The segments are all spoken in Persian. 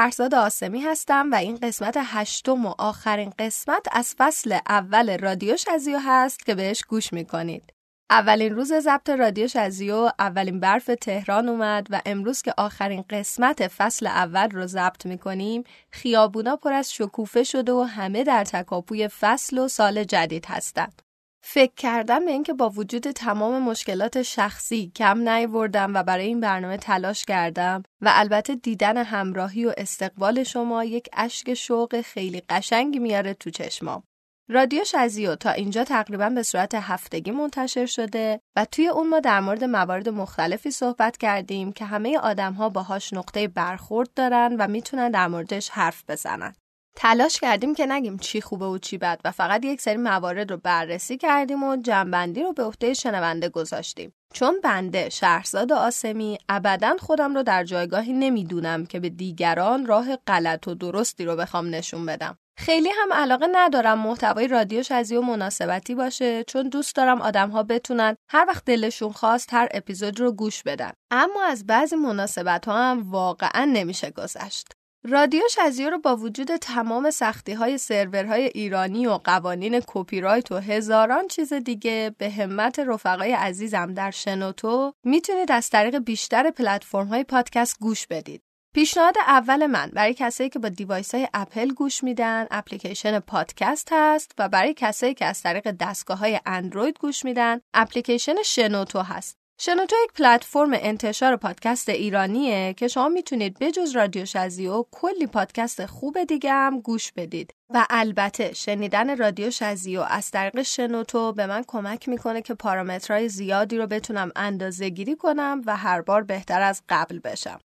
شهرزاد آسمی هستم و این قسمت هشتم و آخرین قسمت از فصل اول رادیو شزیو هست که بهش گوش می‌کنید. اولین روز ضبط رادیو شزیو اولین برف تهران اومد و امروز که آخرین قسمت فصل اول رو ضبط می‌کنیم خیابونا پر از شکوفه شده و همه در تکاپوی فصل و سال جدید هستند. فکر کردم به اینکه با وجود تمام مشکلات شخصی کم نیوردم و برای این برنامه تلاش کردم و البته دیدن همراهی و استقبال شما یک اشک شوق خیلی قشنگی میاره تو چشمام. رادیو شزیو تا اینجا تقریبا به صورت هفتگی منتشر شده و توی اون ما در مورد موارد مختلفی صحبت کردیم که همه آدم ها باهاش نقطه برخورد دارن و می‌تونن در موردش حرف بزنن. تلاش کردیم که نگیم چی خوبه و چی بد و فقط یک سری موارد رو بررسی کردیم و جنبندی رو به عهده شنونده گذاشتیم. چون بنده شهرزاد آسمی ابدا خودم رو در جایگاهی نمی‌دونم که به دیگران راه غلط و درستی رو بخوام نشون بدم. خیلی هم علاقه ندارم محتوای رادیوش از و مناسبتی باشه چون دوست دارم آدم ها بتونن هر وقت دلشون خواست هر اپیزود رو گوش بدن اما از بعضی مناسبت ها هم واقعا نمیشه گذشت رادیو شزیو رو با وجود تمام سختی های سرورهای ایرانی و قوانین کپی رایت و هزاران چیز دیگه به همت رفقای عزیزم در شنوتو می‌تونید از طریق بیشتر پلتفرم های پادکست گوش بدید. پیشنهاد اول من برای کسایی که با device های اپل گوش میدن اپلیکیشن پادکست هست و برای کسایی که از طریق دستگاه های اندروید گوش میدن اپلیکیشن شنوتو هست. شنوتو یک پلتفرم انتشار پادکست ایرانیه که شما می‌تونید بجز رادیو شزیو کلی پادکست خوب دیگه هم گوش بدید و البته شنیدن رادیو شزیو از طریق شنوتو به من کمک می‌کنه که پارامترهای زیادی رو بتونم اندازه گیری کنم و هر بار بهتر از قبل بشم.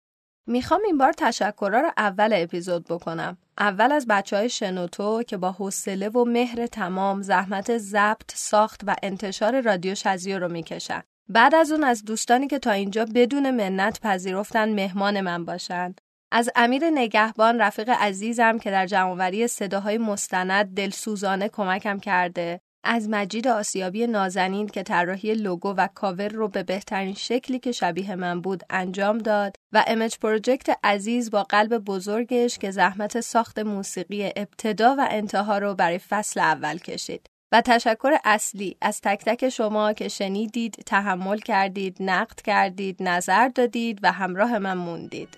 می‌خوام این بار تشکرها رو اول اپیزود بکنم. اول از بچه های شنوتو که با حوصله و مهر تمام زحمت ضبط، ساخت و انتشار رادیو شزیو رو می‌کشن. بعد از اون از دوستانی که تا اینجا بدون منت پذیرفتن مهمان من باشند. از امیر نگهبان رفیق عزیزم که در جمعوری صداهای مستند دلسوزانه کمکم کرده از مجید آسیابی نازنین که طراحی لوگو و کاور رو به بهترین شکلی که شبیه من بود انجام داد و امج پروژکت عزیز با قلب بزرگش که زحمت ساخت موسیقی ابتدا و انتها رو برای فصل اول کشید. و تشکر اصلی از تک تک شما که شنیدید، تحمل کردید، نقد کردید، نظر دادید و همراه من موندید.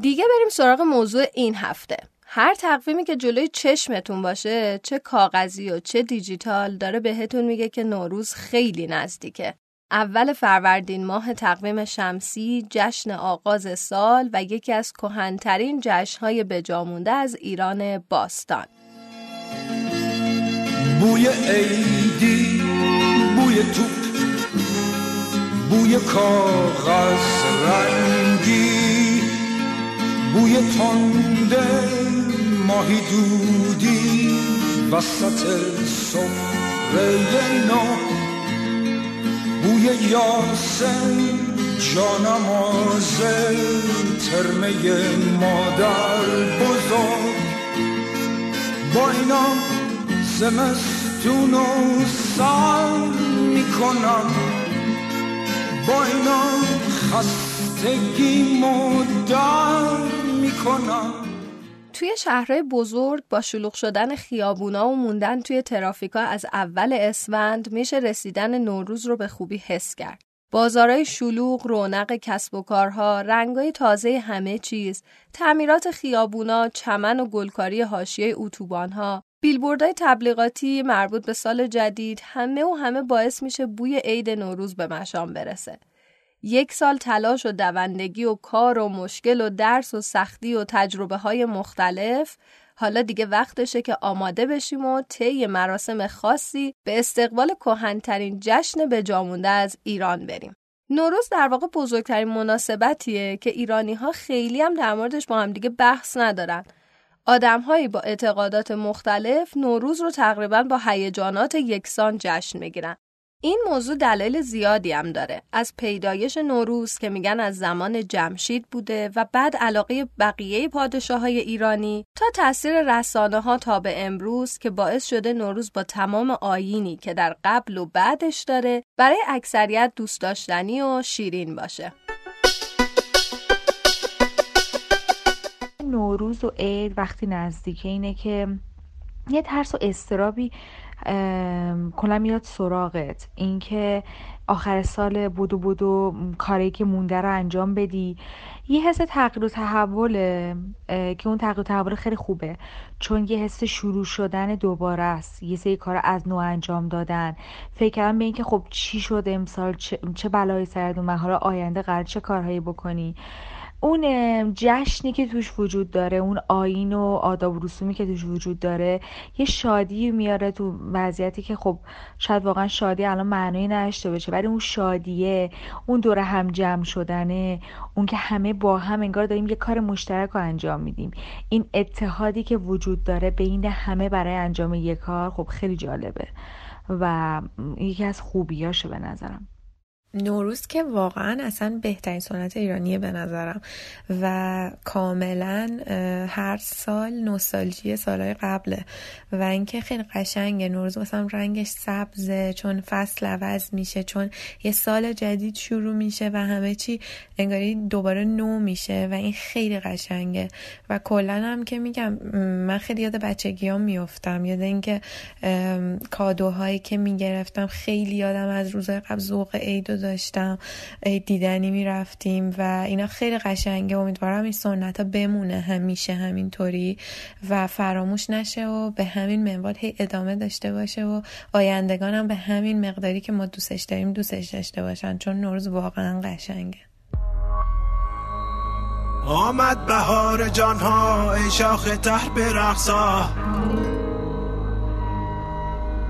دیگه بریم سراغ موضوع این هفته. هر تقویمی که جلوی چشمتون باشه چه کاغذی و چه دیجیتال داره بهتون میگه که نوروز خیلی نزدیکه اول فروردین ماه تقویم شمسی جشن آغاز سال و یکی از کهنترین جشنهای بجامونده از ایران باستان. بوی عیدی بوی توپ بوی کاغذ رنگی بوی تنده ماهی دودی وسط سفره نو. بوی یاسن جانماز ترمه مادر بزرگ. با اینا زمستون و سال می‌کنم. با اینا خستگی مدر می‌کنم. توی شهرهای بزرگ با شلوغ شدن خیابونا و موندن توی ترافیکا از اول اسفند میشه رسیدن نوروز رو به خوبی حس کرد. بازارهای شلوغ، رونق کسب و کارها، رنگای تازه همه چیز، تعمیرات خیابونا، چمن و گلکاری حاشیه اتوبانها، بیلبوردهای تبلیغاتی مربوط به سال جدید همه و همه باعث میشه بوی عید نوروز به مشام برسه. یک سال تلاش و دوندگی و کار و مشکل و درس و سختی و تجربه های مختلف حالا دیگه وقتشه که آماده بشیم و طی مراسم خاصی به استقبال کهنترین جشن به جامونده از ایران بریم. نوروز در واقع بزرگترین مناسبتیه که ایرانی ها خیلی هم در موردش با هم دیگه بحث ندارن. آدمهایی با اعتقادات مختلف نوروز رو تقریبا با هیجانات یکسان جشن می‌گیرن. این موضوع دلایل زیادی هم داره. از پیدایش نوروز که میگن از زمان جمشید بوده و بعد علاقه بقیه پادشاه های ایرانی تا تاثیر رسانه ها تا به امروز که باعث شده نوروز با تمام آینی که در قبل و بعدش داره برای اکثریت دوست داشتنی و شیرین باشه. نوروز و عید وقتی نزدیکه اینه که یه ترس و استرابی کلا میاد سراغت. اینکه آخر سال بودو بودو کاری که مونده رو انجام بدی. یه حس تغییر و تحوله که اون تغییر و تحول خیلی خوبه. چون یه حس شروع شدن دوباره است. یه سری کار از نو انجام دادن. فکر کردم به اینکه خب چی شد امسال؟ چه, چه بلایی سرت اومد؟ حالا آینده قرار چه کارهایی بکنی؟ اون جشنی که توش وجود داره اون آین و آداب و رسومی که توش وجود داره یه شادی میاره تو وضعیتی که خب شاید واقعا شادی الان معنی نداشته باشه ولی اون شادیه اون دور هم جمع شدنه اون که همه با هم انگار داریم یه کار مشترک رو انجام میدیم. این اتحادی که وجود داره بین همه برای انجام یه کار خب خیلی جالبه و یکی از خوبیاشه به نظرم. نوروز که واقعا اصلا بهترین سنت ایرانیه به نظرم و کاملا هر سال نوستالژی سالهای قبله و اینکه خیلی قشنگه. نوروز مثلا رنگش سبزه چون فصل عوض میشه چون یه سال جدید شروع میشه و همه چی انگاری دوباره نو میشه و این خیلی قشنگه. و کلا هم که میگم من خیلی یاد بچگی ها میفتم یاد اینکه کادوهایی که می‌گرفتم خیلی یادم از روزهای قبل ذوق عید داشتم. دیدنی می‌رفتیم و اینا خیلی قشنگه. امیدوارم این سنت ها بمونه همیشه همینطوری و فراموش نشه و به همین منوال هی ادامه داشته باشه و آیندگان هم به همین مقداری که ما دوستش داریم دوستش داشته باشن. چون نوروز واقعا قشنگه. آمد بهار جانها ای شاخ تر برقصا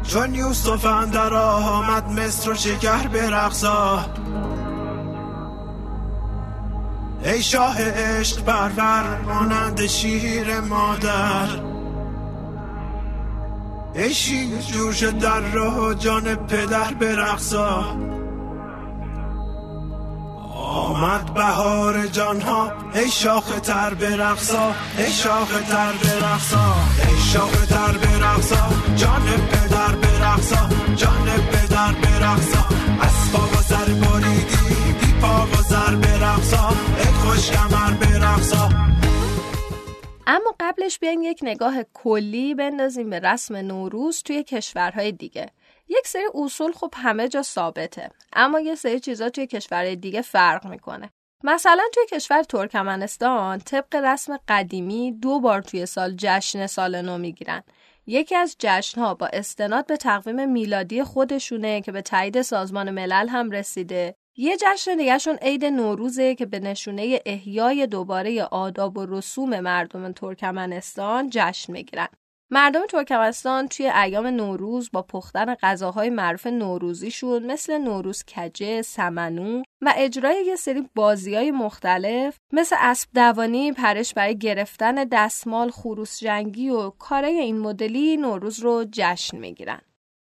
چون یوسف اندر آمد مصر و شکر برقصا ای شاه عشق پرور مانند شیر مادر. ای شیر جوش در راه جان پدر برقصا آمد بهار جانها ای شاخ تر برقصا ای شاخ تر برقصا ای شاخ تر برقصا جان پدر برقصا جان پدر برقصا از پا و سر بریدی بی پا و سر برقصا ای خوش کمر برقصا اما قبلش بیاین یک نگاه کلی بندازیم به رسم نوروز توی کشورهای دیگه. یک سری اصول خب همه جا ثابته اما یه سری چیزا توی کشورهای دیگه فرق می‌کنه. مثلا توی کشور ترکمنستان طبق رسم قدیمی دو بار توی سال جشن سال نو می‌گیرن. یکی از جشنها با استناد به تقویم میلادی خودشونه که به تایید سازمان ملل هم رسیده. یه جشن دیگهشون عید نوروزه که به نشونه احیای دوباره آداب و رسوم مردم ترکمنستان جشن می‌گیرن. مردم ترکمنستان توی ایام نوروز با پختن غذاهای معروف نوروزیشون مثل نوروز کجه، سمنو و اجرای یه سری بازی های مختلف مثل اسب دوانی، پرش برای گرفتن دستمال، خروس جنگی و کارای این مدلی نوروز رو جشن می‌گیرن.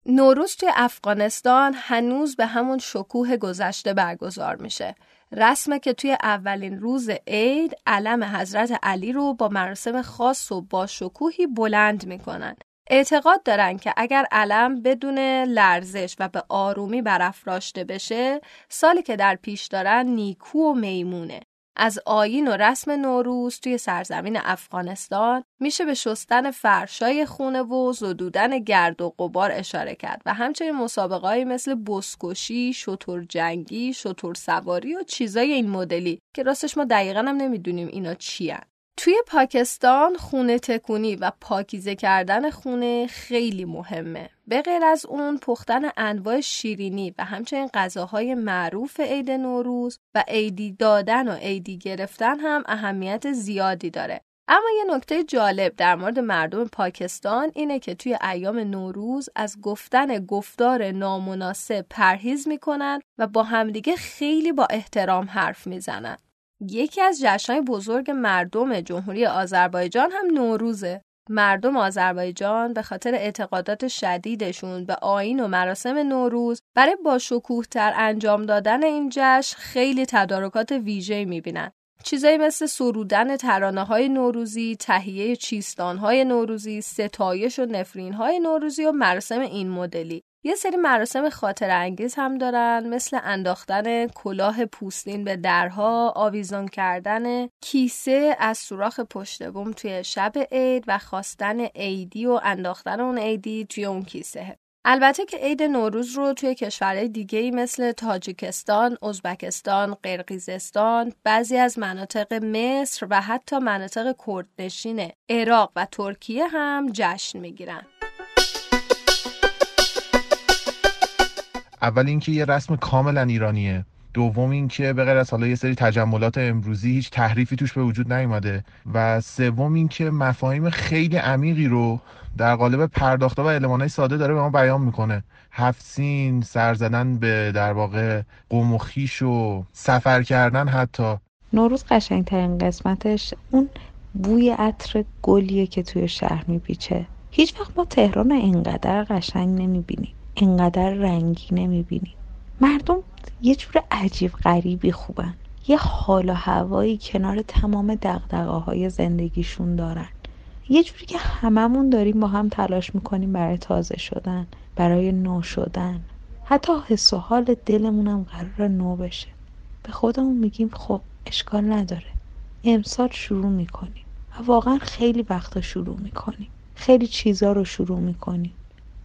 نوروز توی افغانستان هنوز به همون شکوه گذشته برگزار میشه. رسمه که توی اولین روز عید علم حضرت علی رو با مراسم خاص و با شکوهی بلند می‌کنن. اعتقاد دارن که اگر علم بدون لرزش و به آرومی برافراشته بشه سالی که در پیش دارن نیکو و میمونه از آیین و رسم نوروز توی سرزمین افغانستان میشه به شستن فرشای خونه و زدودن گرد و قبار اشاره کرد و همچنین مسابقه مثل بسکشی، شطور جنگی، شطور سواری و چیزای این مدلی که راستش ما دقیقا هم نمی‌دونیم اینا چی توی پاکستان خونه تکونی و پاکیزه کردن خونه خیلی مهمه. به غیر از اون پختن انواع شیرینی و همچنین غذاهای معروف عید نوروز و عیدی دادن و عیدی گرفتن هم اهمیت زیادی داره. اما یه نکته جالب در مورد مردم پاکستان اینه که توی ایام نوروز از گفتن گفتار نامناسب پرهیز می‌کنن و با همدیگه خیلی با احترام حرف می‌زنن. یکی از جشنهای بزرگ مردم جمهوری آذربایجان هم نوروزه. مردم آذربایجان به خاطر اعتقادات شدیدشون به آین و مراسم نوروز برای با تر انجام دادن این جشن خیلی تدارکات ویژه می‌بینن. چیزایی مثل سرودن ترانه های نوروزی، تهیه چیستان های نوروزی، ستایش و نفرین های نوروزی و مراسم این مدلی. یه سری مراسم خاطر انگیز هم دارن مثل انداختن کلاه پوستین به درها، آویزان کردن کیسه از سوراخ پشت بوم توی شب عید و خواستن عیدی و انداختن اون عیدی توی اون کیسه. البته که عید نوروز رو توی کشورهای دیگه مثل تاجیکستان، ازبکستان، قرقیزستان، بعضی از مناطق مصر و حتی مناطق کردنشین عراق و ترکیه هم جشن می‌گیرن. اول اینکه یه رسم کاملا ایرانیه. دوم اینکه به غیر از حالا یه سری تجملات امروزی هیچ تحریفی توش به وجود نیومده. و سوم اینکه مفاهیم خیلی عمیقی رو در قالب پرداخته و المانهای ساده داره به ما بیان می‌کنه. هفسین سر زدن به در واقع قوم و خیش و سفر کردن حتی. نوروز قشنگترین قسمتش اون بوی عطر گلیه که توی شهر میپیچه. هیچ وقت ما تهران اینقدر قشنگ نمی‌بینیم. اینقدر رنگی نمی‌بینیم مردم یه جور عجیب غریبی خوبن. یه حال و هوایی کنار تمام دقدقه های زندگیشون دارن. یه جوری که هممون داریم با هم تلاش می‌کنیم برای تازه شدن برای نو شدن. حتی حس و حال دلمونم قرار نو بشه. به خودمون میگیم خب اشکال نداره. امسال شروع می‌کنیم. و واقعا خیلی وقتا شروع می‌کنیم. خیلی چیزا رو شروع می‌کنیم.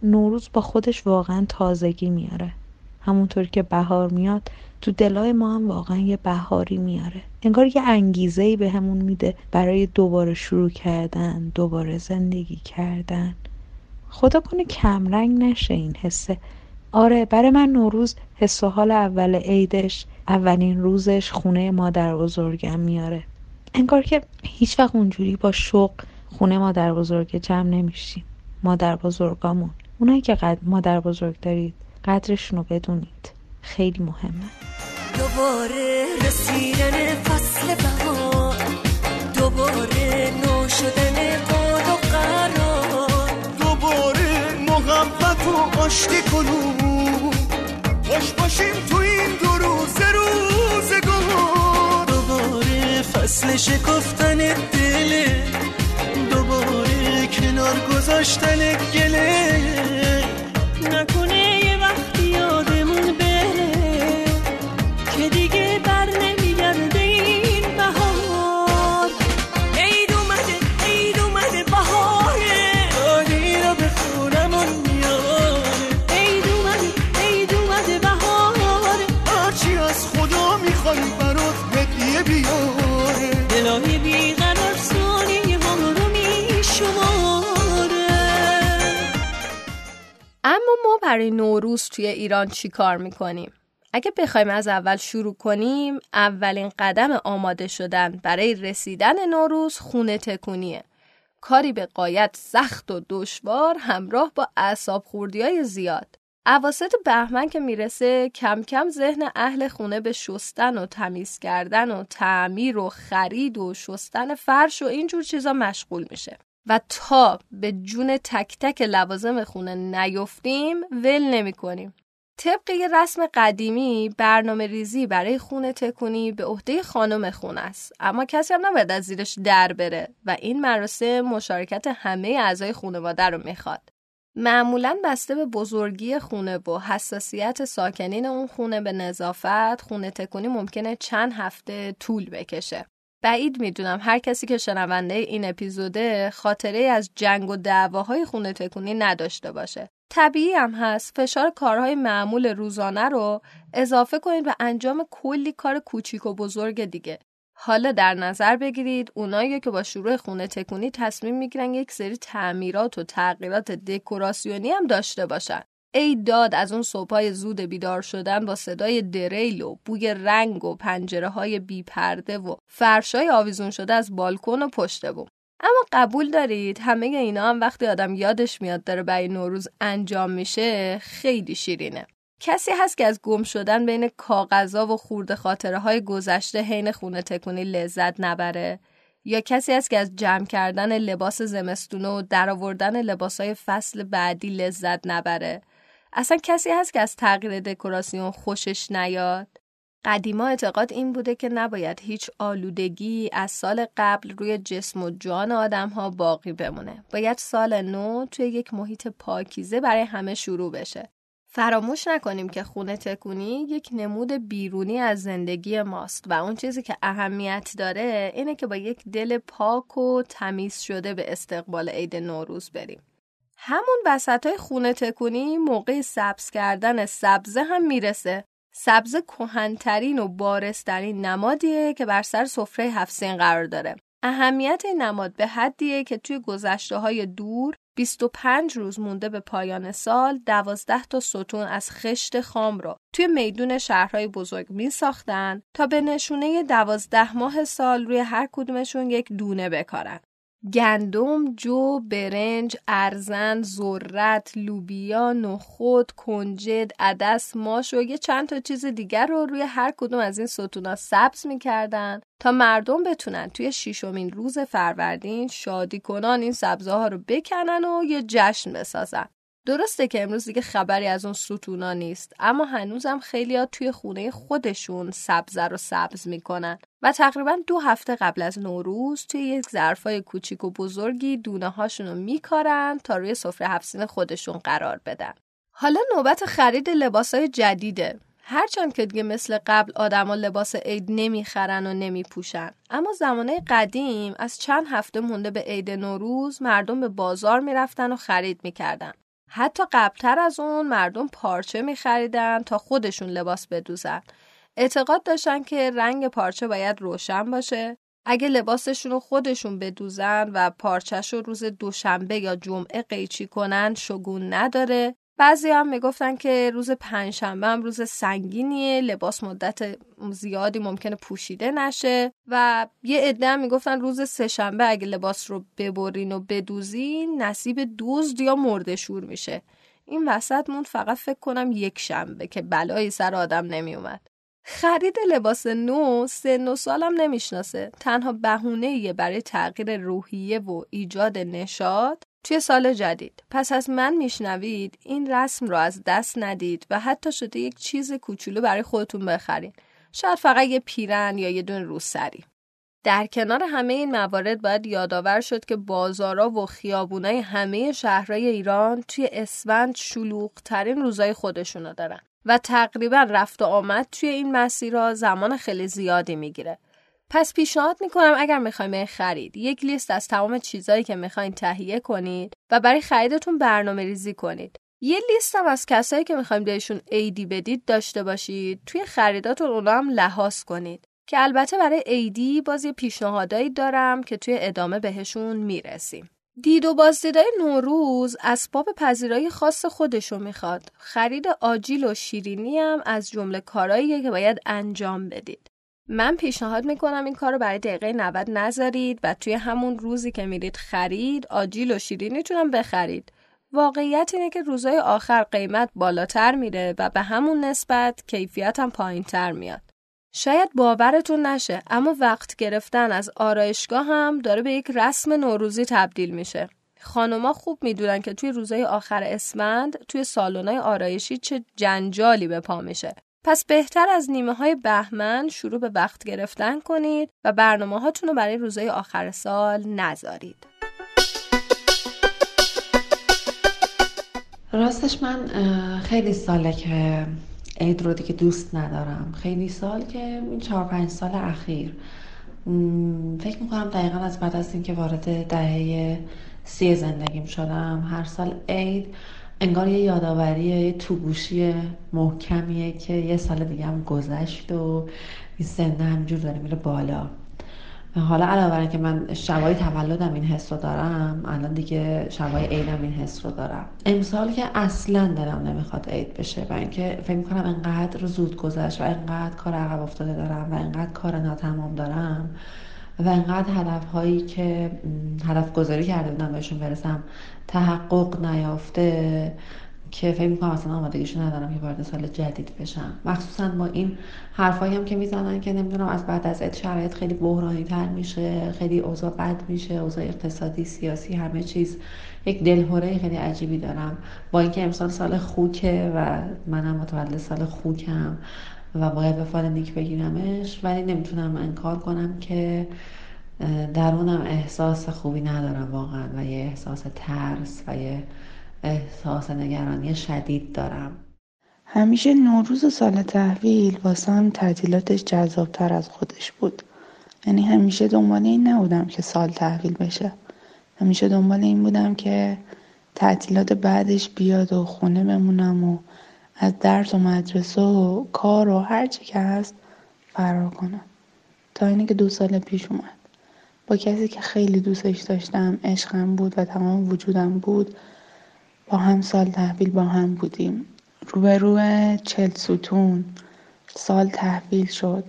نوروز با خودش واقعا تازگی میاره. همونطور که بهار میاد تو دلای ما هم واقعا یه بهاری میاره. انگار یه انگیزه ای به همون میده برای دوباره شروع کردن دوباره زندگی کردن. خدا کنه کمرنگ نشه این حسه آره برای من نوروز حس و حال اول عیدش اولین روزش خونه مادر بزرگم میاره. انگار که هیچ وقت اونجوری با شوق خونه مادر بزرگ جمع نمیشیم. مادر بزرگامون اونایی که قد مادر بزرگ دارید قدرشون رو بدونید. خیلی مهمه. دوباره رسیدن فصل بهار. دوباره نو شدن قول و قرار. دوباره محبت و آشتی کنون خوش باشیم تو این دو روز روزگار دوباره فصل شکفتن دله دوباره کنار گذاشتن گله برای نوروز توی ایران چی کار می‌کنیم؟ اگه بخوایم از اول شروع کنیم اولین قدم آماده شدن برای رسیدن نوروز خونه تکونیه. کاری به قایت سخت و دشوار همراه با اعصاب خوردی های زیاد. اواسط بهمن که می‌رسه کم کم ذهن اهل خونه به شستن و تمیز کردن و تعمیر و خرید و شستن فرش و اینجور چیزا مشغول میشه. و تا به جون تک تک لوازم خونه نیفتیم ول نمی کنیم. طبق یه رسم قدیمی برنامه ریزی برای خونه تکونی به عهده خانم خونه است. اما کسی هم نباید از زیرش در بره و این مراسم مشارکت همه اعضای خانواده رو می‌خواد. معمولا بسته به بزرگی خونه و حساسیت ساکنین اون خونه به نظافت خونه تکونی ممکنه چند هفته طول بکشه. بعید می‌دونم هر کسی که شنونده این اپیزوده خاطره از جنگ و دعواهای خونه تکونی نداشته باشه. طبیعی هم هست فشار کارهای معمول روزانه رو اضافه کنید به انجام کلی کار کوچیک و بزرگ دیگه. حالا در نظر بگیرید اونایی که با شروع خونه تکونی تصمیم می‌گیرن یک سری تعمیرات و تغییرات دکوراسیونی هم داشته باشن. ای داد از اون صبحای زود بیدار شدن با صدای دریل و بوی رنگ و پنجره های بی پرده و فرشای آویزون شده از بالکن و پشت بوم. اما قبول دارید همه اینا هم وقتی آدم یادش میاد داره برای نوروز انجام میشه خیلی شیرینه. کسی هست که از گم شدن بین کاغذا و خورده خاطره های گذشته حین خونه تکونی لذت نبره؟ یا کسی هست که از جمع کردن لباس زمستونه و درآوردن لباسهای فصل بعدی لذت نبره؟ اصلا کسی هست که از تغییر دکوراسیون خوشش نیاد؟ قدیما اعتقاد این بوده که نباید هیچ آلودگی از سال قبل روی جسم و جان آدم ها باقی بمونه. باید سال نو توی یک محیط پاکیزه برای همه شروع بشه. فراموش نکنیم که خونه تکونی یک نمود بیرونی از زندگی ماست و اون چیزی که اهمیت داره اینه که با یک دل پاک و تمیز شده به استقبال عید نوروز بریم. همون وسط های خونه تکونی موقع سبز کردن سبزه هم می‌رسه. سبزه کهنترین و بارسترین نمادیه که بر سر سفره هفسین قرار داره. اهمیت این نماد به حدیه که توی گذشته های دور 25 روز مونده به پایان سال 12 تا ستون از خشت خام رو توی میدون شهرهای بزرگ می ساختن تا به نشونه 12 ماه سال روی هر کدومشون یک دونه بکارن. گندم، جو، برنج، ارزن، ذرت، لوبیا، نخود، کنجد، عدس، ماش و یه چند تا چیز دیگر رو روی هر کدوم از این ستونا سبز می‌کردن تا مردم بتونن توی شیشمین روز فروردین شادی کنان این سبزه ها رو بکنن و یه جشن بسازن. درسته که امروز دیگه خبری از اون ستونا نیست اما هنوزم خیلی توی خونه خودشون سبزه رو سبز می‌کنن و تقریبا دو هفته قبل از نوروز توی یک ظرفای کوچیک و بزرگی دونه هاشون رو میکارن تا روی سفره هفسین خودشون قرار بدن. حالا نوبت خرید لباسای جدیده. هرچند که دیگه مثل قبل آدما لباس عید نمی‌خرن و نمیپوشن اما زمانه قدیم از چند هفته مونده به عید نوروز مردم به بازار می‌رفتن و خرید می‌کردن. حتی قبلتر از اون مردم پارچه می خریدن تا خودشون لباس بدوزن. اعتقاد داشتن که رنگ پارچه باید روشن باشه. اگه لباسشون رو خودشون بدوزن و پارچهش رو روز دوشنبه یا جمعه قیچی کنن شگون نداره بعضی هم می‌گفتن که روز پنجشنبه هم روز سنگینیه لباس مدت زیادی ممکنه پوشیده نشه و یه عده هم می‌گفتن روز سهشنبه اگه لباس رو ببرین و بدوزین نصیب دزد یا مرده شور میشه. این وسط مون فقط فکر کنم یک شنبه که بلایی سر آدم نمیومد خرید لباس نو سن و سالم نمی‌شناسه. تنها بهونه برای تغییر روحیه و ایجاد نشاد توی سال جدید. پس از من میشنوید این رسم رو از دست ندید و حتی شده یک چیز کوچولو برای خودتون بخرین شاید فقط یه پیرن یا یه دون روسری. در کنار همه این موارد باید یادآور شد که بازارا و خیابونای همه شهرهای ایران توی اسفند شلوغ ترین روزای خودشونو دارن و تقریبا رفت و آمد توی این مسیرها زمان خیلی زیادی می‌گیره. پس پیشنهاد می‌کنم اگر می‌خوایم خرید یک لیست از تمام چیزهایی که می‌خواین تهیه کنید و برای خریدتون برنامه ریزی کنید. یه لیست هم از کسایی که می‌خوایم بهشون ایدی بدید داشته باشید. توی خریداتون اونا هم لحاظ کنید. که البته برای ایدی باز یه پیشنهادایی دارم که توی ادامه بهشون می‌رسیم. دید و بازدیدای نوروز اسباب پذیرایی خاص خودشو می‌خواد. خرید آجیل و شیرینی هم از جمله کارهاییه که باید انجام بدید. من پیشنهاد می‌کنم این کار رو برای دقیقه 90 نذارید و توی همون روزی که میرید خرید آجیل و شیرینیتون بخرید واقعیت اینه که روزای آخر قیمت بالاتر میره و به همون نسبت کیفیت هم پایین تر میاد. شاید باورتون نشه اما وقت گرفتن از آرایشگاه هم داره به یک رسم نوروزی تبدیل میشه. خانوما خوب می‌دونن که توی روزای آخر اسفند توی سالن‌های آرایشی چه جنجالی به پا میشه. پس بهتر از نیمه های بهمن شروع به وقت گرفتن کنید و برنامه هاتون رو برای روزهای آخر سال نذارید. راستش من خیلی ساله که عید رو دیگه دوست ندارم خیلی سال که این چهار پنج سال اخیر فکر می‌کنم دقیقا از بعد از اینکه وارد دهه سی زندگیم شدم هر سال عید انگار یه یادآوری یه توگوشی محکمیه که یه سال دیگه هم گذشت و این سنده همینجور داره میره بالا. حالا علاوه که من شبای تولدم این حس رو دارم الان دیگه شبای عیدم این حس رو دارم. امسال که اصلا دلم نمی‌خواد عید بشه و اینکه فکر می‌کنم انقدر زود گذشت و انقدر کار عقب افتاده دارم و انقدر کار ناتمام دارم و انقدر هدف هایی که هدف گذاری کرده بودم بهشون برسم تحقق نیافته که فکر می‌کنم اصلا آمادگیشو ندارم که وارد سال جدید بشم. مخصوصا با این حرفایی هم که می‌زنن که نمی‌دونم از بعد از عید شرایط خیلی بحرانی تر میشه خیلی اوضاع بد میشه اوضاع اقتصادی سیاسی همه چیز. یک دلهوره خیلی عجیبی دارم. با اینکه امسال سال خوکه و منم متولد سال خوکم و باید به فال نیک بگیرمش ولی نمی‌تونم انکار کنم که درونم احساس خوبی ندارم واقعا و یه احساس ترس و یه احساس نگرانی شدید دارم. همیشه نوروز و سال تحویل واسم تعطیلاتش جذابتر از خودش بود. یعنی همیشه دنبال این نبودم که سال تحویل بشه. همیشه دنبال این بودم که تعطیلات بعدش بیاد و خونه بمونم و از درس و مدرسه و کار و هر چی که هست فرار کنم. تا اینه که دو سال پیش اومد. با کسی که خیلی دوستش داشتم عشقم بود و تمام وجودم بود با هم سال تحویل با هم بودیم. روبرو چل ستون سال تحویل شد.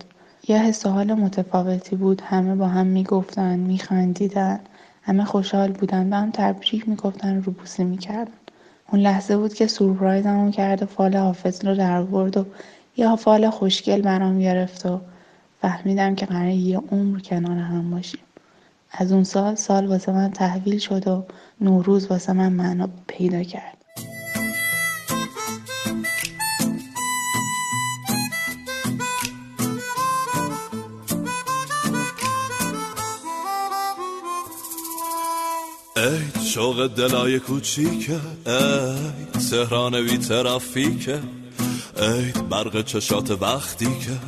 یه حس حال متفاوتی بود. همه با هم می‌گفتن میخندیدن همه خوشحال بودن و هم تبریک می‌گفتن رو بوسه می‌کردن. اون لحظه بود که سورپرایزمون کرد و فال حافظ رو در برد و یه فال خوشگل برام گرفت و فهمیدم که قراره یه عمر کنار هم باشیم. از اون سال سال واسه من تحویل شد و نوروز واسه من معنا پیدا کرد. ای شوق دلای کوچیکه ای تهران بی ترافیکه ای برق چشات وقتی که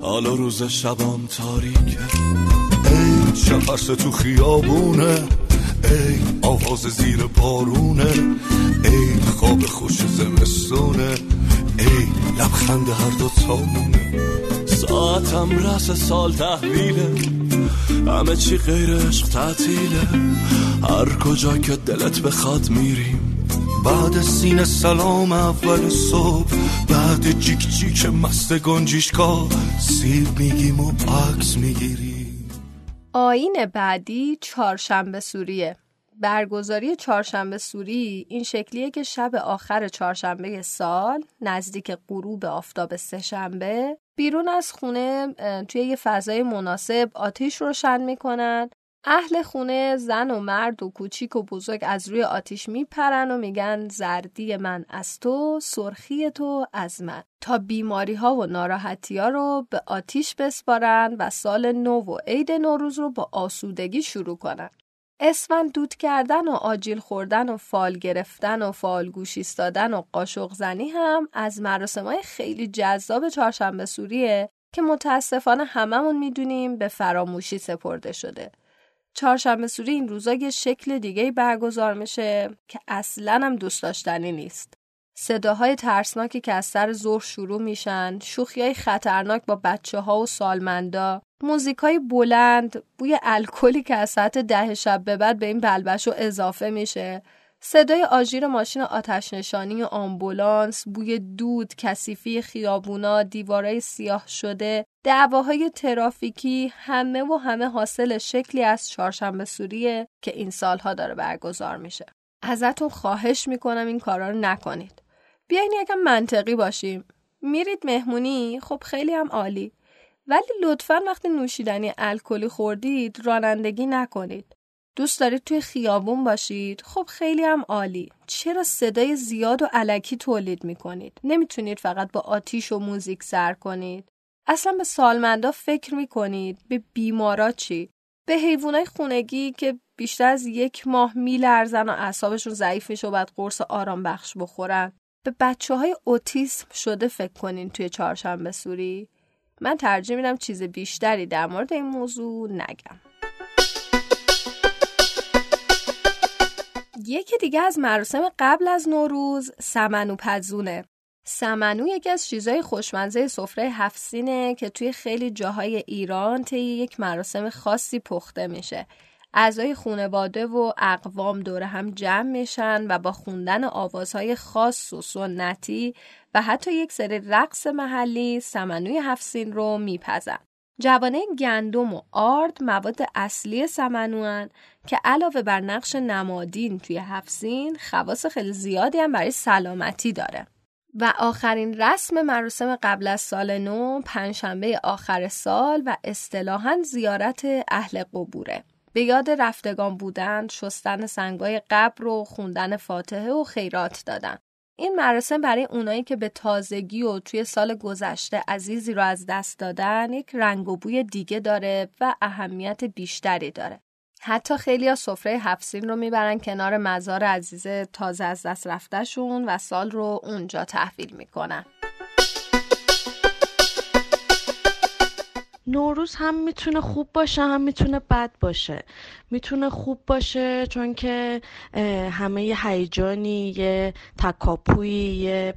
حالا روز شبام تاریکه. ای شفرس تو خیابونه؟ ای آواز زیر بارونه ای خواب خوش زمستونه ای لبخند هر دو تامونه. ساعتم رس سال تحویله همه چی غیر عشق تعطیله. هر کجا که دلت بخواد میریم. بعد سین سلام اول صبح بعد جیک جیک مست گنجیشکا سیب میگیم و عکس می‌گیریم. آین بعدی چهارشنبه سوریه. برگزاری چهارشنبه سوری این شکلیه که شب آخر چهارشنبه سال نزدیک غروب آفتاب سهشنبه بیرون از خونه توی یه فضای مناسب آتیش روشن می‌کنن. اهل خونه زن و مرد و کوچیک و بزرگ از روی آتیش میپرن و میگن زردی من از تو سرخی تو از من تا بیماری ها و ناراحتی ها رو به آتیش بسپارن و سال نو و عید نوروز رو با آسودگی شروع کنن اسفند دود کردن و آجیل خوردن و فال گرفتن و فال گوش ایستادن و قاشق زنی هم از مراسمهای خیلی جذاب چهارشنبه سوریه که متاسفانه هممون می‌دونیم به فراموشی سپرده شده. چهارشنبه سوری این روزا یه شکل دیگه برگزار میشه که اصلا هم دوست داشتنی نیست. صداهای ترسناکی که از سر ظهر شروع میشن، شوخیای خطرناک با بچه ها و سالمندا، موزیکای بلند، بوی الکلی که از ساعت ده شب به بعد به این بلبشو اضافه میشه، صدای آژیر ماشین آتش نشانی و آمبولانس، بوی دود، کثیفی خیابونا، دیوارای سیاه شده، دعواهای ترافیکی همه و همه حاصل شکلی از چهارشنبه سوریه که این سالها داره برگزار میشه. ازتون خواهش می‌کنم این کارا رو نکنید. بیاین یکم منطقی باشیم. میرید مهمونی خب خیلی هم عالی. ولی لطفا وقتی نوشیدنی الکلی خوردید رانندگی نکنید. دوست دارید توی خیابون باشید؟ خب خیلی هم عالی. چرا صدای زیاد و علکی تولید می‌کنید؟ نمی‌تونید فقط با آتیش و موزیک سر کنید. اصلا به سالمندا فکر می‌کنید به بیمارا چی؟ به حیوانای خونگی که بیشتر از یک ماه میلرزن و اعصابشون ضعیف میشه و بعد قرص آرام بخش بخورن. به بچه های اوتیسم شده فکر کنین توی چهارشنبه سوری؟ من ترجیح میدم چیز بیشتری در مورد این موضوع نگم. یکی دیگه از مراسم قبل از نوروز سمنو پزونه سمنو یکی از چیزای خوشمزه سفره هفسینه که توی خیلی جاهای ایران طی یک مراسم خاصی پخته میشه اعضای خونواده و اقوام دور هم جمع میشن و با خوندن آوازهای خاص و سنتی و حتی یک سری رقص محلی سمنوی هفسین رو میپزن. جوانه گندم و آرد مواد اصلی سمنوان که علاوه بر نقش نمادین توی هفسین خواص خیلی زیادی هم برای سلامتی داره. و آخرین رسم مراسم قبل از سال نو پنجشنبه آخر سال و اصطلاحا زیارت اهل قبوره. به یاد رفتگان بودن، شستن سنگای قبر و خوندن فاتحه و خیرات دادن. این مراسم برای اونایی که به تازگی و توی سال گذشته عزیزی رو از دست دادن یک رنگ و بوی دیگه داره و اهمیت بیشتری داره. حتی خیلی ها سفره هفسین رو می‌برن کنار مزار عزیز تازه از دست رفتهشون و سال رو اونجا تحویل می‌کنن نوروز هم می‌تونه خوب باشه هم می‌تونه بد باشه. می‌تونه خوب باشه چون که همه یه هیجانی یه تکاپویی یه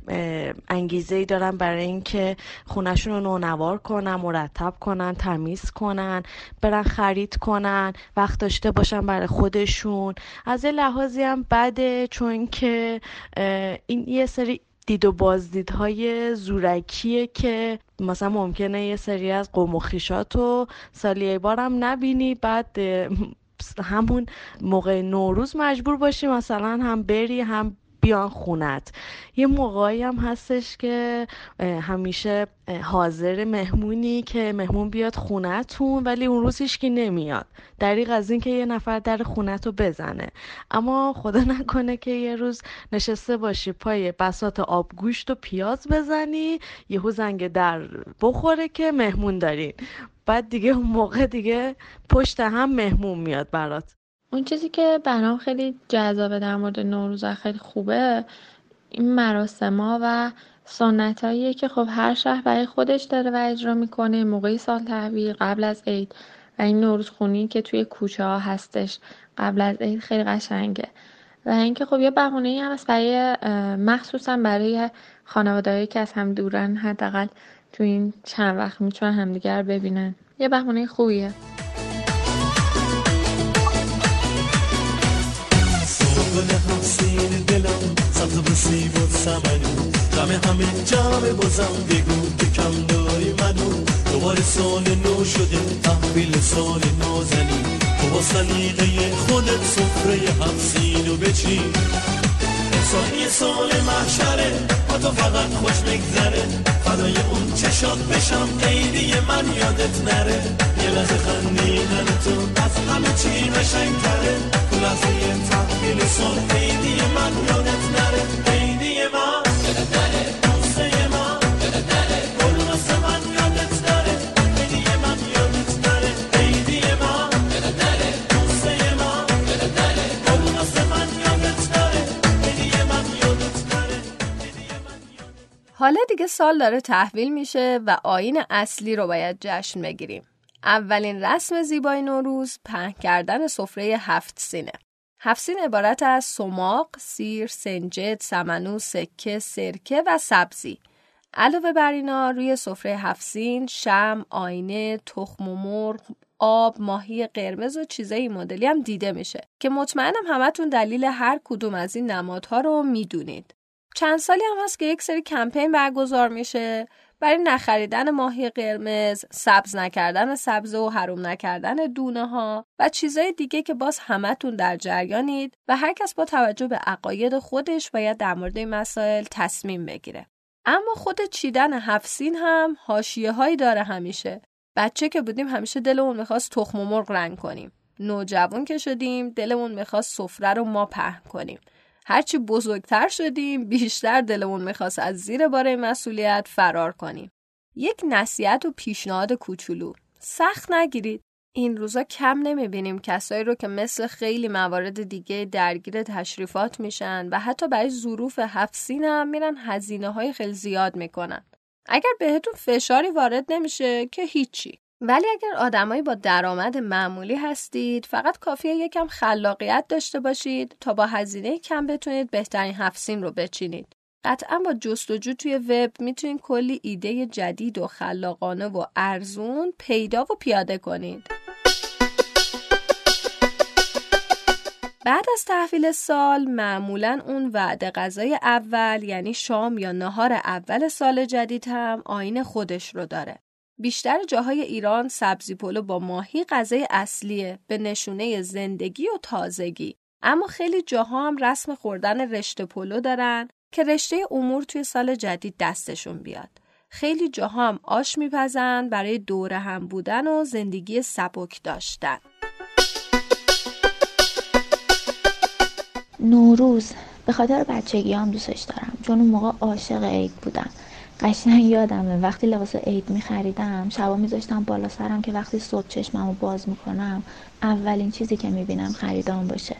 انگیزه ای دارن برای اینکه خونشون رو نونوار کنن مرتب کنن تمیز کنن برن خرید کنن وقت داشته باشن برای خودشون. از یه لحاظی هم بده چون که این یه سری دید و بازدیدهای زورکیه که مثلا ممکنه یه سری از قوم و خیشات سالی بارم نبینی. بعد همون موقع نوروز مجبور باشی مثلا هم بری هم بیان خونت یه موقعی هم هستش که همیشه حاضر مهمونی که مهمون بیاد خونتون ولی اون روز هیچکی نمیاد. دریق از اینکه یه نفر در خونت رو بزنه. اما خدا نکنه که یه روز نشسته باشی پای بسات آبگوشت و پیاز بزنی یهو زنگ در بخوره که مهمون دارین. بعد دیگه اون موقع دیگه پشت هم مهمون میاد برات. اون چیزی که برام خیلی جذابه در مورد نوروز خیلی خوبه این مراسما و سنتاییه که خب هر شهر برای خودش داره و اجرا می‌کنه موقعی سال تحویل قبل از عید و این نوروز خونی که توی کوچه ها هستش قبل از عید خیلی قشنگه. و اینکه خب یه بهونه ای هم هست برای مخصوصا برای خانوادهایی که از هم دورن حداقل تو این چند وقت می‌تونن همدیگر ببینن. یه بهونه خوبیه. و سیب و سمنو. غم همه جمع بازم بگو که کم داری منو. دوباره سال نو شده تحویل سال نازنی تو با سلیقه خودت سفره حفسینو بچین یه سال محشره با تو فقط خوش بگذره. فدای اون چشات بشم عیدی من یادت نره. یه لحظه خندیدن تو از همه چی قشنگ تره تو حالا دیگه سال داره تحویل میشه و آین اصلی رو باید جشن بگیریم. اولین رسم زیبای نوروز پهن کردن سفره هفت سینه. هفت سین عبارت از سماق، سیر، سنجد، سمنو، سکه، سرکه و سبزی. علاوه بر اینا روی سفره هفسین شم، آینه، تخم و مرغ، آب، ماهی قرمز و چیزای مدلی هم دیده میشه که مطمئنم همتون دلیل هر کدوم از این نمادها رو می‌دونید. چند سالی هم هست که یک سری کمپین برگزار میشه برای نخریدن ماهی قرمز، سبز نکردن سبز و حروم نکردن دونه ها و چیزای دیگه که باز همتون در جریانید و هر کس با توجه به عقاید خودش باید در مورد این مسائل تصمیم بگیره. اما خود چیدن هفسین هم حاشیه هایی داره همیشه. بچه که بودیم همیشه دلمون می‌خواست تخم مرغ رنگ کنیم. نوجوان که شدیم دلمون می‌خواست سفره رو ما پهن کنیم. هرچی بزرگتر شدیم بیشتر دلمون می‌خواست از زیر بار مسئولیت فرار کنیم. یک نصیحت و پیشنهاد کوچولو سخت نگیرید. این روزا کم نمی‌بینیم کسایی رو که مثل خیلی موارد دیگه درگیر تشریفات میشن و حتی برای ظروف حفسین هم میرن هزینه های خیلی زیاد می‌کنن. اگر بهتون فشاری وارد نمیشه که هیچی. ولی اگر آدمایی با درآمد معمولی هستید فقط کافیه یکم خلاقیت داشته باشید تا با هزینه کم بتونید بهترین هفسین رو بچینید. قطعا با جستجو توی وب می‌تونید کلی ایده جدید و خلاقانه و ارزون پیدا و پیاده کنید. بعد از تحویل سال معمولا اون وعده غذای اول یعنی شام یا نهار اول سال جدید هم آین خودش رو داره. بیشتر جاهای ایران سبزی پلو با ماهی غذای اصلیه به نشونه زندگی و تازگی. اما خیلی جاها هم رسم خوردن رشته پلو دارن که رشته امور توی سال جدید دستشون بیاد. خیلی جاها هم آش میپزن برای دوره هم بودن و زندگی سبک داشتن. نوروز به خاطر بچگی هم دوستش دارم چون اون موقع عاشق عید بودم قشنگ یادمه. وقتی لباس عید میخریدم شبا میذاشتم بالا سرم که وقتی صبح چشممو باز می‌کنم اولین چیزی که می‌بینم خریدام باشه.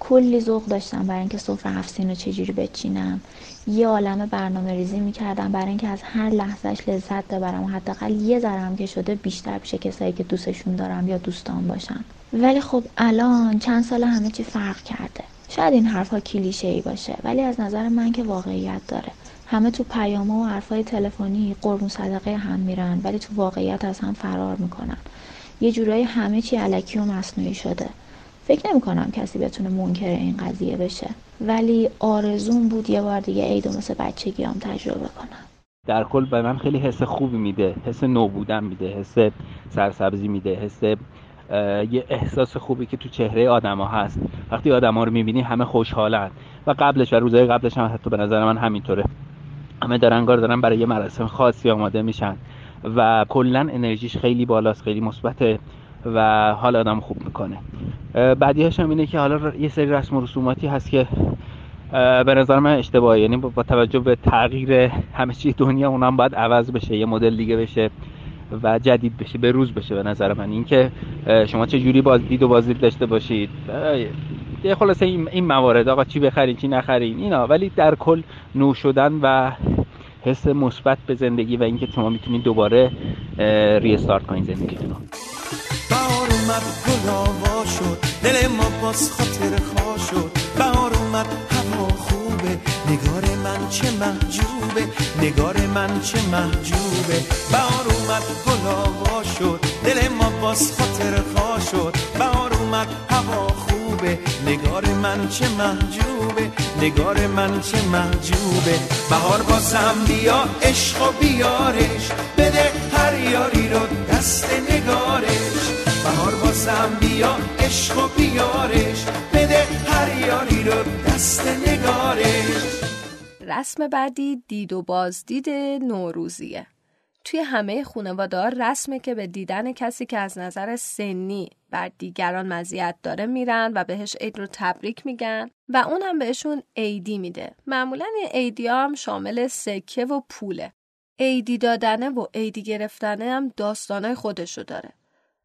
کلی ذوق داشتم برای اینکه سفره هفت رو چجوری بچینم. یه عالم برنامه ریزی می‌کردم برای اینکه از هر لحظهش لذت ببرم و حداقل یه ذره هم که شده بیشتر پیش کسایی که دوستشون دارم یا دوستان باشم ولی خب الان چند سال همه چی فرق کرده. شاید این حرفها کلیشه ای باشه ولی از نظر من که واقعیت داره. همه تو پیامه و حرفای تلفنی قربون صدقه هم میرن ولی تو واقعیت از هم فرار می‌کنن. یه جورایی همه چی علکی و مصنوعی شده. فکر نمی کنم کسی بتونه منکر این قضیه بشه. ولی آرزون بود یه بار دیگه عید و مثل بچگی هم تجربه کنم. در کل به من خیلی حس خوبی میده. حس نو بودن میده. حس سرسبزی میده. حس یه احساس خوبی که تو چهره آدما هست. وقتی آدما رو می‌بینی همه خوشحالن. و قبلش و روزهای قبلش هم حتی به نظر من همینطوره. همه دارن کار دارن برای یه مراسم خاصی آماده میشن و کلا انرژیش خیلی بالاست خیلی مثبته و حال آدم خوب می‌کنه. بعدیش هم اینه که حالا یه سری رسم و رسوماتی هست که به نظر من اشتباهی یعنی با توجه به تغییر همه چی دنیا اونم باید عوض بشه یه مدل دیگه بشه و جدید بشه به روز بشه به نظر من. اینکه شما چه جوری بازدید و بازدید داشته باشید. یه خلاصه این موارد آقا چی بخرین چی نخرین اینا. ولی در کل نو شدن و حس مثبت به زندگی و اینکه شما می‌تونید دوباره ریستارت کنید زندگیتون بهار اومد گل شد دل ما باز خاطر خواه شد. بهار اومد هوا خوبه نگار من چه محجوبه نگار من چه محجوبه. بهار اومد گل شد دل ما باز خاطر خواه شد. بهار اومد هوا خوبه نگار من چه محجوبه؟ نگار من چه محجوبه؟ بهار بازم بیا عشق و بیارش. بده هر یاری رو دست نگارش. بهار بازم بیا عشق و بیارش. بده هر یاری رو دست نگارش. رسم بعدی دید و بازدید نوروزیه. توی همه خانواده رسمه که به دیدن کسی که از نظر سنی بر دیگران مزیت داره میرن و بهش عید رو تبریک میگن و اون هم بهشون عیدی میده. معمولا عیدی هم شامل سکه و پوله. عیدی دادنه و عیدی گرفتنه هم داستانای خودشو داره.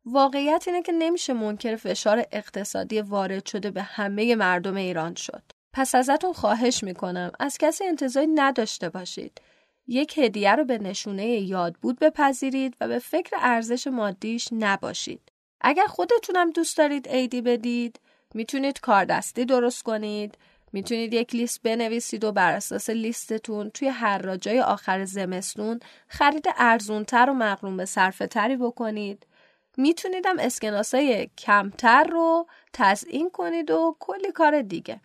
واقعیت اینه که نمیشه منکر فشار اقتصادی وارد شده به همه مردم ایران شد. پس ازتون خواهش می‌کنم از کسی انتظاری نداشته باشید. یک هدیه رو به نشونه یاد بود بپذیرید و به فکر ارزش مادیش نباشید. اگر خودتونم دوست دارید عیدی بدید، می‌تونید کاردستی درست کنید، می‌تونید یک لیست بنویسید و بر اساس لیستتون توی هر راجای آخر زمستون خرید ارزونتر و مقروم به صرفه تری بکنید. میتونیدم اسکناسای کمتر رو تزیین کنید و کلی کار دیگه.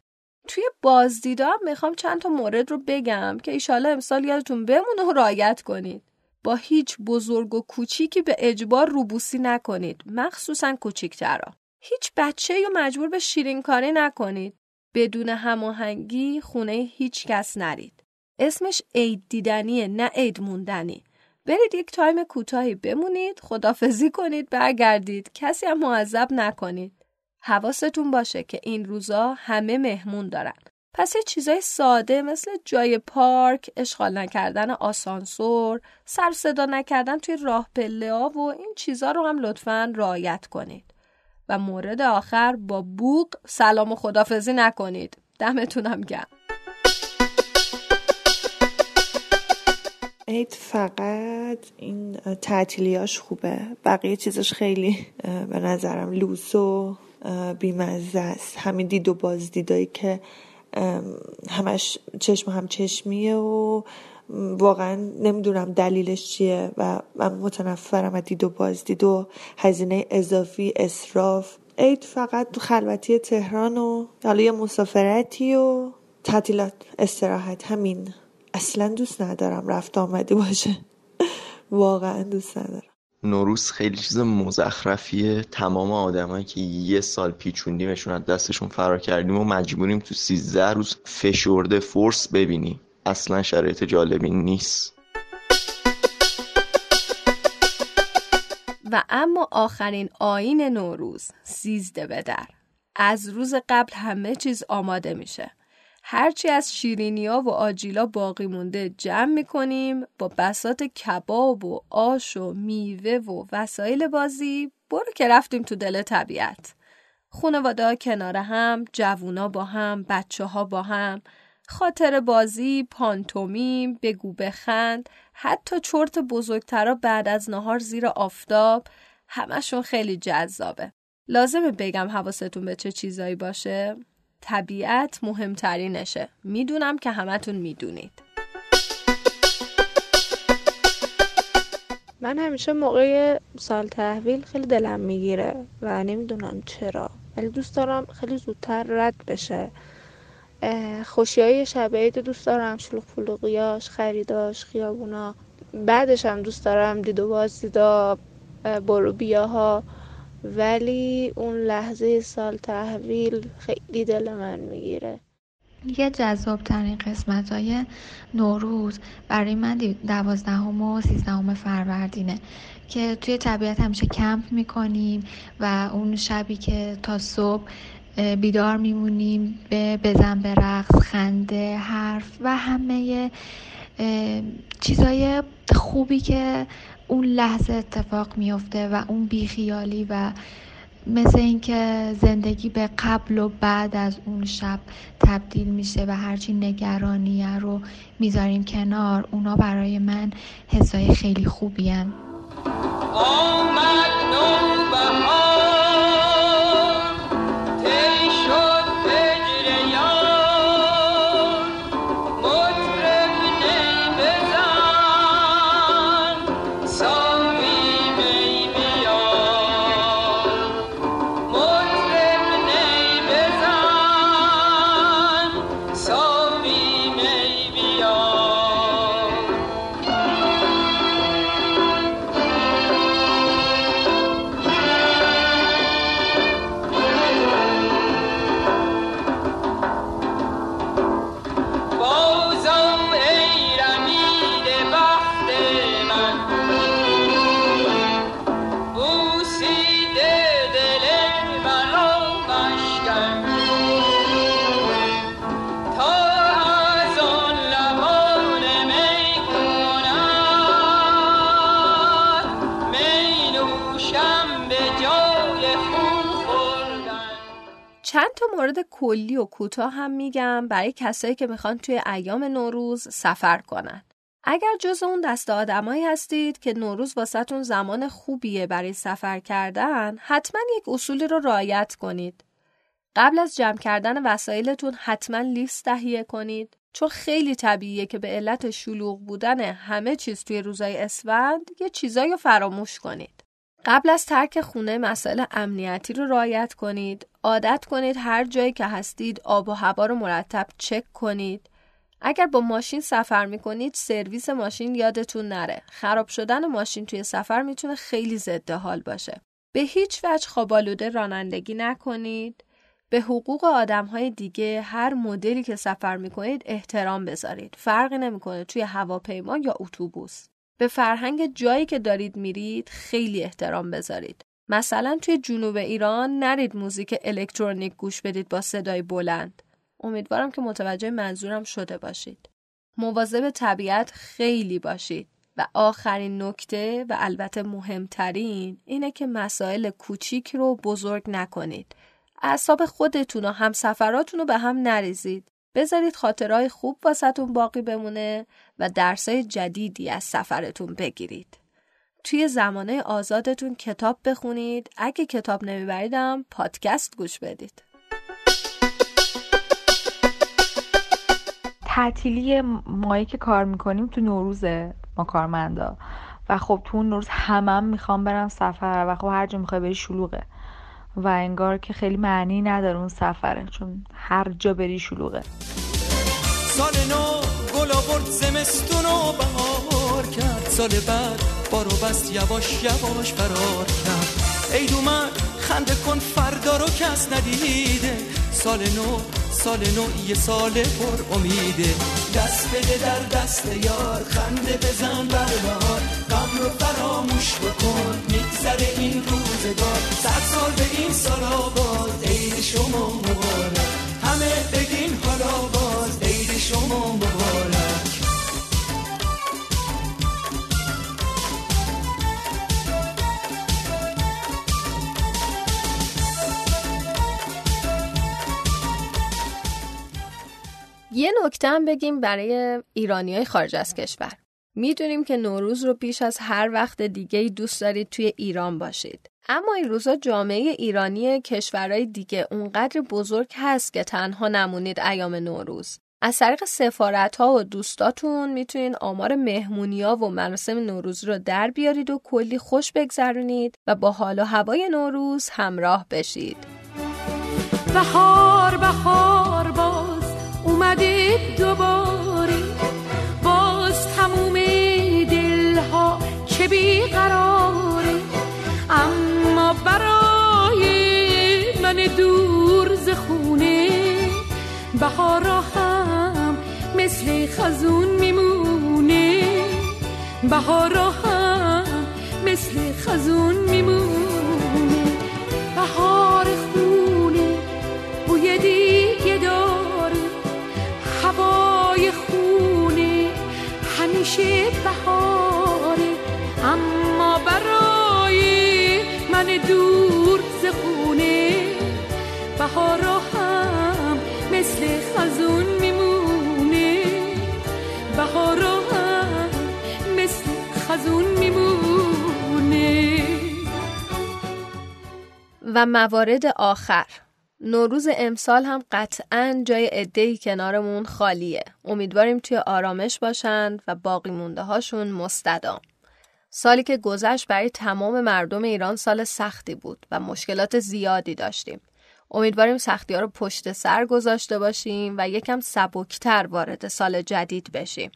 توی بازدیدم می‌خوام چند تا مورد رو بگم که ایشالا امسال یادتون بمونه و رایت کنید. با هیچ بزرگ و کوچیکی به اجبار روبوسی نکنید مخصوصا کوچیکترا. هیچ بچه یا مجبور به شیرین کاری نکنید. بدون هماهنگی خونه هیچ کس نرید. اسمش عید دیدنیه نه عید موندنی. برید یک تایم کوتاهی بمونید، خدافزی کنید، برگردید. کسی هم معذب نکنید. حواستون باشه که این روزا همه مهمون دارن. پس یه چیزای ساده مثل جای پارک، اشغال نکردن آسانسور، سر صدا نکردن توی راه پله ها و این چیزا رو هم لطفا رعایت کنید. و مورد آخر با بوق سلام و خدافزی نکنید. دمتونم گرم. عید فقط این تعطیلیاش خوبه بقیه چیزاش خیلی به نظرم لوس و بیمزه است همین دید و بازدیدایی که همش چشم هم چشمیه و واقعا نمی‌دونم دلیلش چیه و من متنفرم از دید و بازدید و هزینه اضافی اصراف عید فقط تو خلوتی تهران و حالا یه مسافرتی و تعطیلات استراحت. همین. اصلا دوست ندارم رفت آمدی باشه. واقعا دوست ندارم. نوروز خیلی چیز مزخرفیه. تمام آدمایی که یه سال پیچوندیمشون از دستشون فرار کردیم و مجبوریم تو سیزده روز فشرده فورس ببینیم اصلا شرایط جالبی نیست. و اما آخرین آین نوروز سیزده به در. از روز قبل همه چیز آماده میشه. هرچی از شیرینیا و آجیلا باقی مونده جمع می‌کنیم با بسات کباب و آش و میوه و وسایل بازی برو که رفتیم تو دل طبیعت. خانواده ها کنار هم جوونا با هم بچه ها با هم. خاطر بازی پانتومیم بگو بخند. حتی چرت بزرگترا بعد از نهار زیر آفتاب. همشون خیلی جذابه. لازمه بگم حواستون به چه چیزایی باشه؟ طبیعت مهمترینشه. می‌دونم که همتون می‌دونید. من همیشه موقع سال تحویل خیلی دلم می‌گیره و نمی‌دونم چرا. ولی دوست دارم خیلی زودتر رد بشه. خوشی های شب عید دوست دارم. شلوغ فلوغیاش خریداش خیابونا. بعدش هم دوست دارم دید و بازدیدا برو بیاها. ولی اون لحظه سال تحویل خیلی دل من می‌گیره. یه جذاب ترین قسمت های نوروز برای من دوازدهم و سیزدهم فروردینه که توی طبیعت همیشه کمپ می‌کنیم و اون شبی که تا صبح بیدار میمونیم به بزن به رقص خنده حرف و همه چیزای خوبی که اون لحظه اتفاق میفته و اون بیخیالی و مثل اینکه زندگی به قبل و بعد از اون شب تبدیل میشه و هرچی نگرانیه رو می‌ذاریم کنار اونا برای من حسای خیلی خوبی هن. کلی و کوتاه هم میگم برای کسایی که می‌خوان توی ایام نوروز سفر کنن. اگر جز اون دست آدمایی هستید که نوروز واسهتون زمان خوبیه برای سفر کردن حتما یک اصولی رو رعایت کنید. قبل از جمع کردن وسایلتون حتما لیست تهیه کنید چون خیلی طبیعیه که به علت شلوغ بودن همه چیز توی روزای اسفند یه چیزایی رو فراموش کنید. قبل از ترک خونه مسائل امنیتی رو رعایت کنید. عادت کنید هر جایی که هستید آب و هوا رو مرتب چک کنید. اگر با ماشین سفر می کنید سرویس ماشین یادتون نره. خراب شدن ماشین توی سفر می‌تونه خیلی ضد حال باشه. به هیچ وجه خوابالوده رانندگی نکنید. به حقوق آدم های دیگه هر مدلی که سفر می کنید احترام بذارید. فرقی نمی‌کنه توی هواپیما یا اتوبوس. به فرهنگ جایی که دارید میرید خیلی احترام بذارید. مثلا توی جنوب ایران نرید موزیک الکترونیک گوش بدید با صدای بلند. امیدوارم که متوجه منظورم شده باشید. مواظب طبیعت خیلی باشید. و آخرین نکته و البته مهمترین اینه که مسائل کوچیک رو بزرگ نکنید. اعصاب خودتون و همسفراتون رو به هم نریزید. بذارید خاطرهای خوب واسهتون باقی بمونه و درسای جدیدی از سفرتون بگیرید. توی زمانه آزادتون کتاب بخونید. اگه کتاب نمیبریدم پادکست گوش بدید. تعطیلی مایی که کار می‌کنیم تو نوروز ما کارمندا و خب تو اون نوروز همم می‌خوام برم سفر و خب هر جا می‌خوای بری شلوغه و انگار که خیلی معنی نداره اون سفره چون هر جا بری شلوغه. سال نو گل آورد زمستون و بهار کرد. سال بعد بارو بست یواش یواش فرار کرد. عید اومد خنده کن فردا رو کس ندیده. سال نو سال نو یه سال پر امیده دست بده در دست یار خنده بزن بر نهار غم رو فراموش بکن میگذره این روزگار. صد سال به این سال آباد عید شما مبارک. همه بگین حالا باز یه نکته هم بگیم برای ایرانی های خارج از کشور. می‌دونیم که نوروز رو بیش از هر وقت دیگه دوست دارید توی ایران باشید. اما این روزا جامعه ایرانی کشورهای دیگه اونقدر بزرگ هست که تنها نمونید ایام نوروز. از طریق سفارت ها و دوستاتون می‌تونید آمار مهمونی ها و مراسم نوروز رو در بیارید و کلی خوش بگذرونید و با حال و هوای نوروز همراه بشید. بهار بهار اومده دوباره باز تموم دلها چه بیقراره. اما برای من دور ز خونه بهارا هم مثل خزون میمونه. بهارا هم مثل خزون میمونه. بهار همیشه بهاره اما برای من دور ز خونه بهارا هم مثل خزون میمونه. بهارا هم مثل خزون میمونه. و موارد آخر. نوروز امسال هم قطعا جای عده‌ای کنارمون خالیه. امیدواریم توی آرامش باشند و باقی مونده هاشون مستدام. سالی که گذشت برای تمام مردم ایران سال سختی بود و مشکلات زیادی داشتیم. امیدواریم سختی ها رو پشت سر گذاشته باشیم و یکم سبکتر وارد سال جدید بشیم.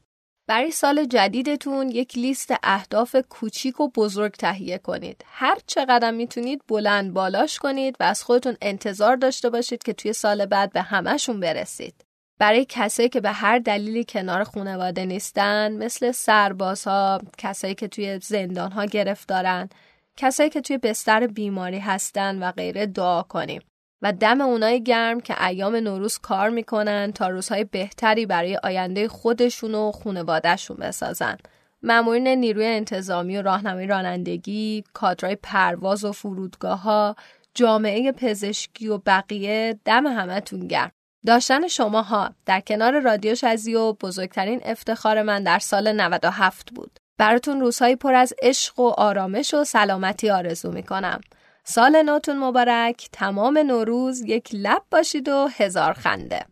برای سال جدیدتون یک لیست اهداف کوچیک و بزرگ تهیه کنید. هر چقدر می‌تونید بلند بالاش کنید و از خودتون انتظار داشته باشید که توی سال بعد به همهشون برسید. برای کسایی که به هر دلیلی کنار خانواده نیستن مثل سربازها، کسایی که توی زندانها گرفتارن، کسایی که توی بستر بیماری هستن و غیره دعا کنیم. و دم اونای گرم که ایام نوروز کار می‌کنن تا روزهای بهتری برای آینده خودشون و خونوادهشون بسازن. مامورین نیروی انتظامی و راهنمای رانندگی، کادرای پرواز و فرودگاه ها، جامعه پزشکی و بقیه دم همتون گرم. داشتن شماها در کنار رادیو شزیو بزرگترین افتخار من در سال 97 بود. براتون روزهایی پر از عشق و آرامش و سلامتی آرزو می‌کنم. سال نوتون مبارک تمام نوروز یک لب باشید و هزار خنده.